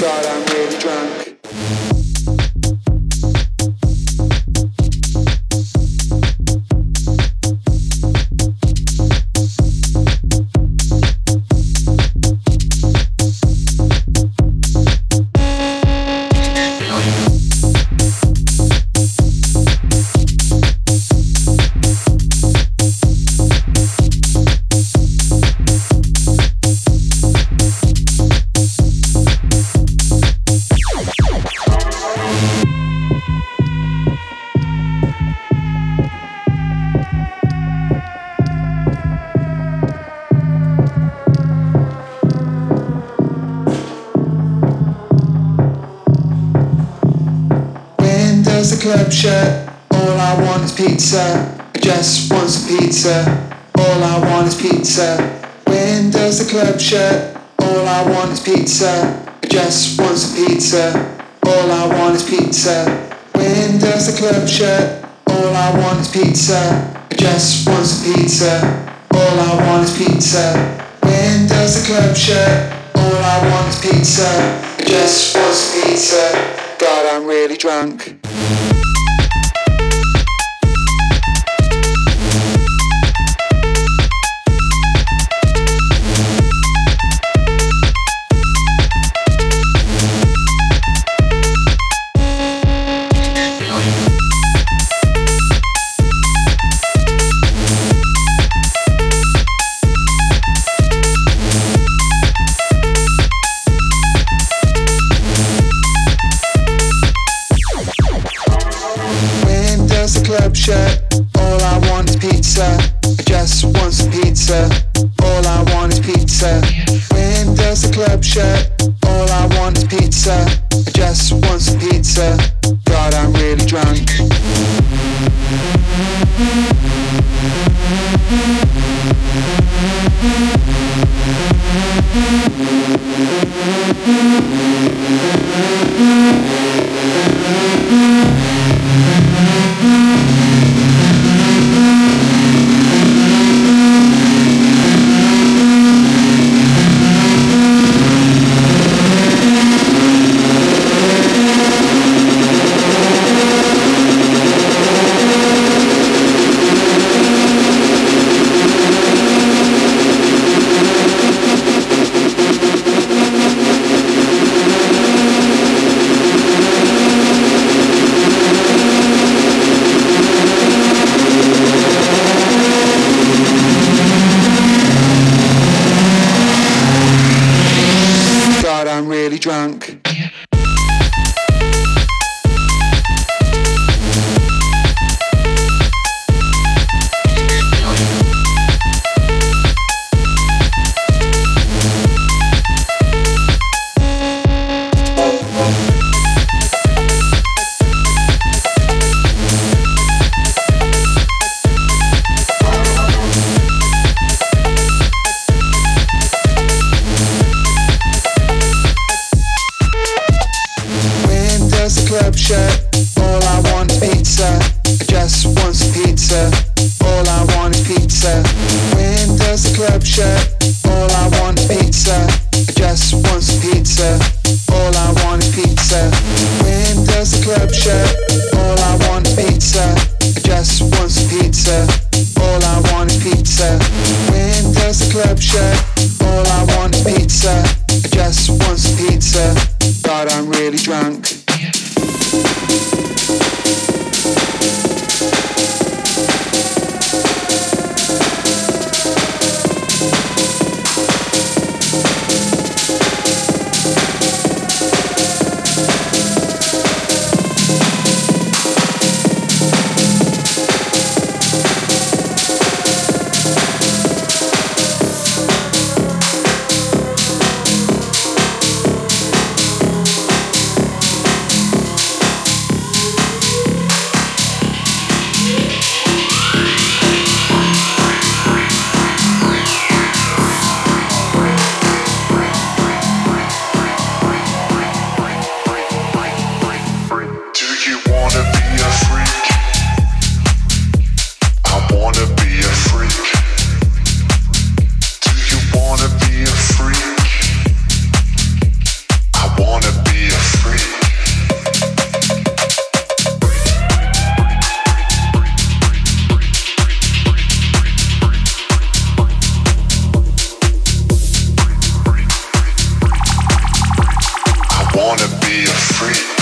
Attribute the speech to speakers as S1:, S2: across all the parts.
S1: God, I'm really drunk. Shut? All I want is pizza. I just want some pizza. All I want is pizza. When does the club shut? All I want is pizza. I just want some pizza. All I want is pizza. When does the club shut? All I want is pizza. I just want some pizza. All I want is pizza. When does the club shut? All I want is pizza. I just want some pizza. God, I'm really drunk. Club shut? All I want is pizza. I just want some pizza. All I want is pizza. When does the club shut? All I want is pizza. I just want some pizza. God, I'm really drunk. When does the
S2: Do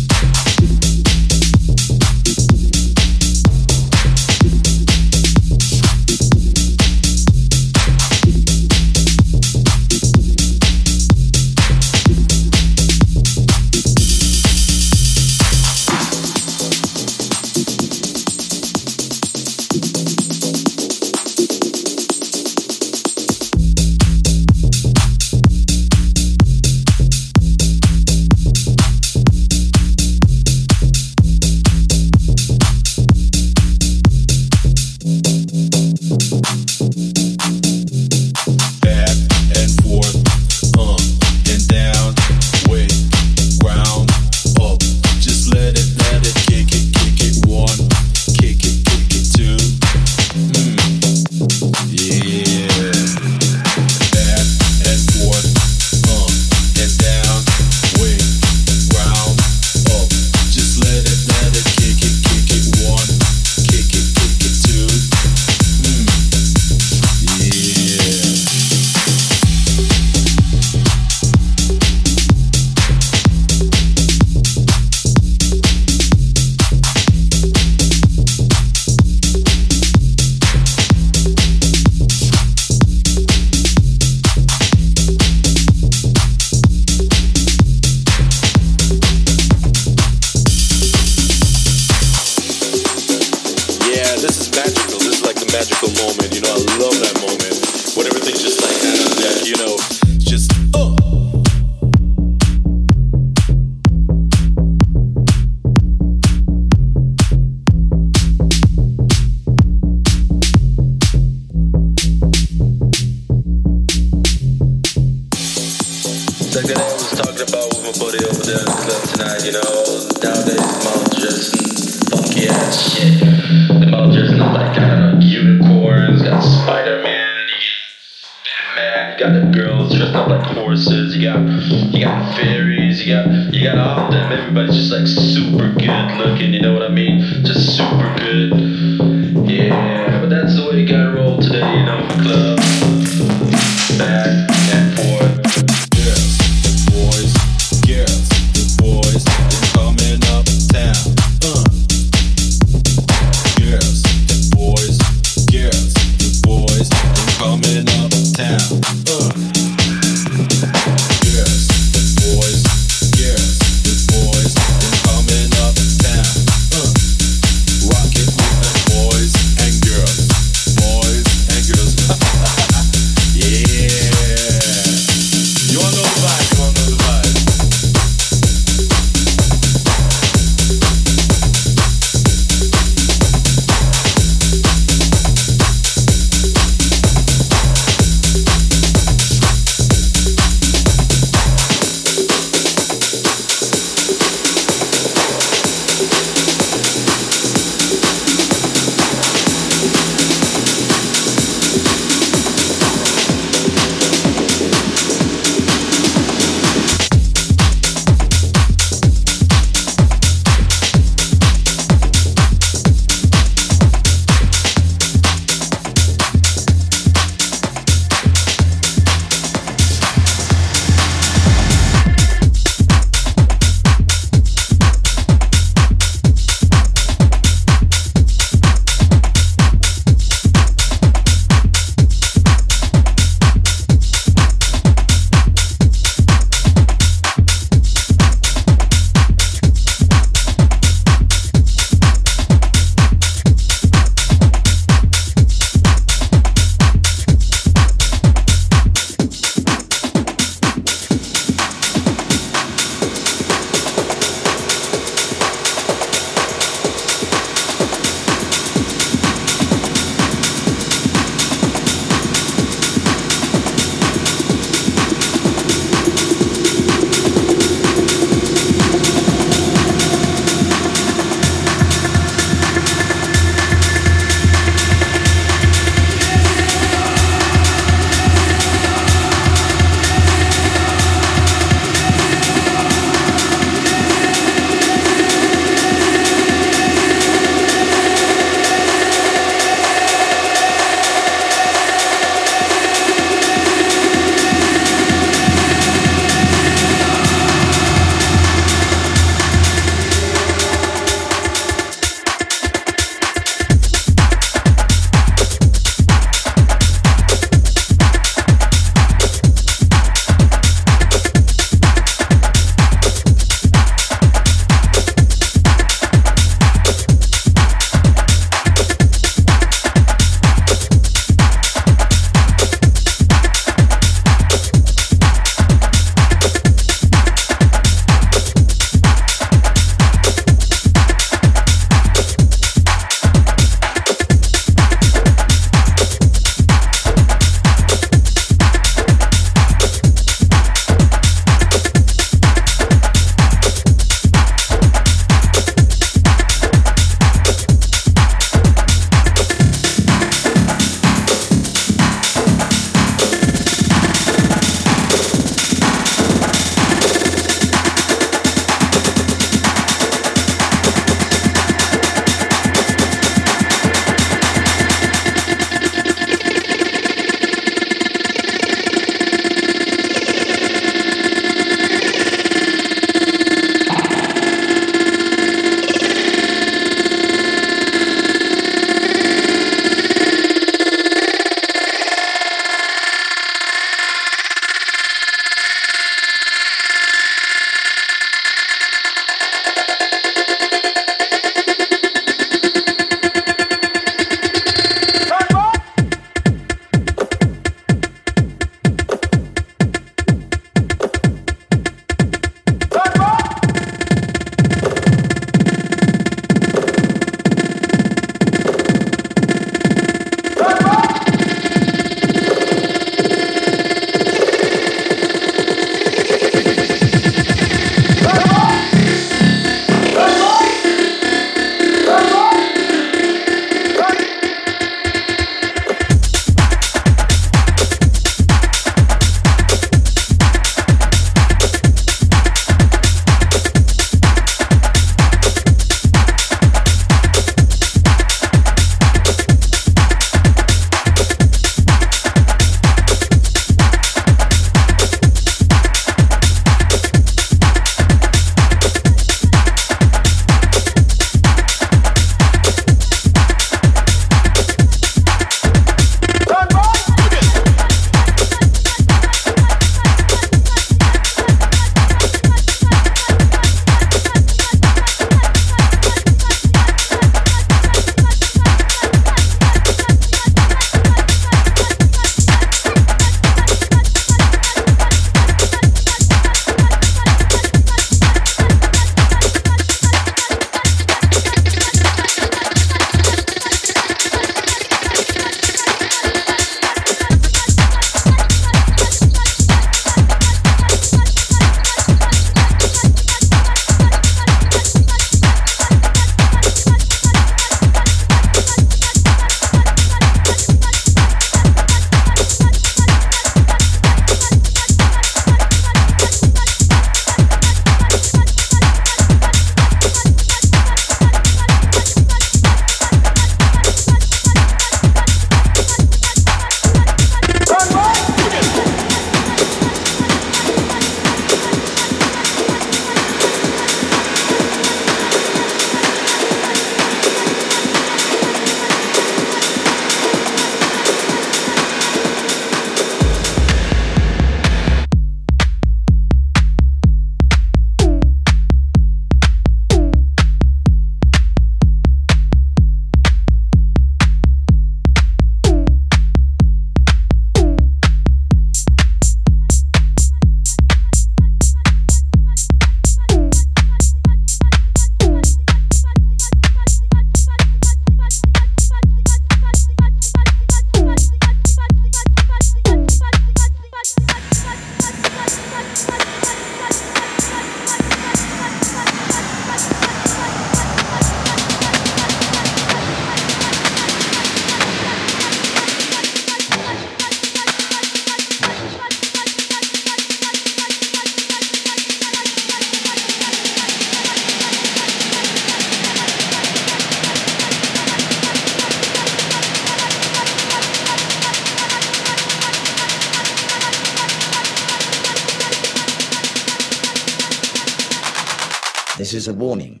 S3: This is a warning.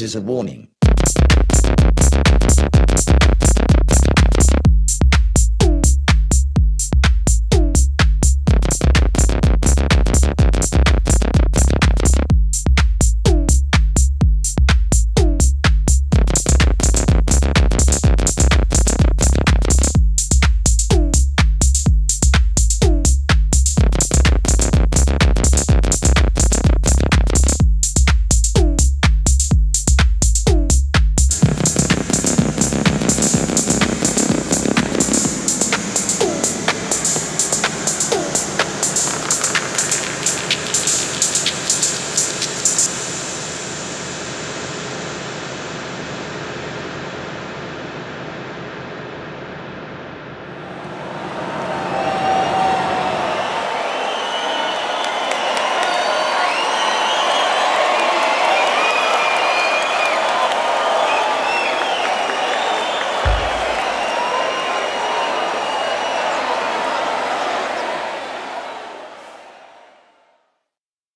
S3: Is a warning.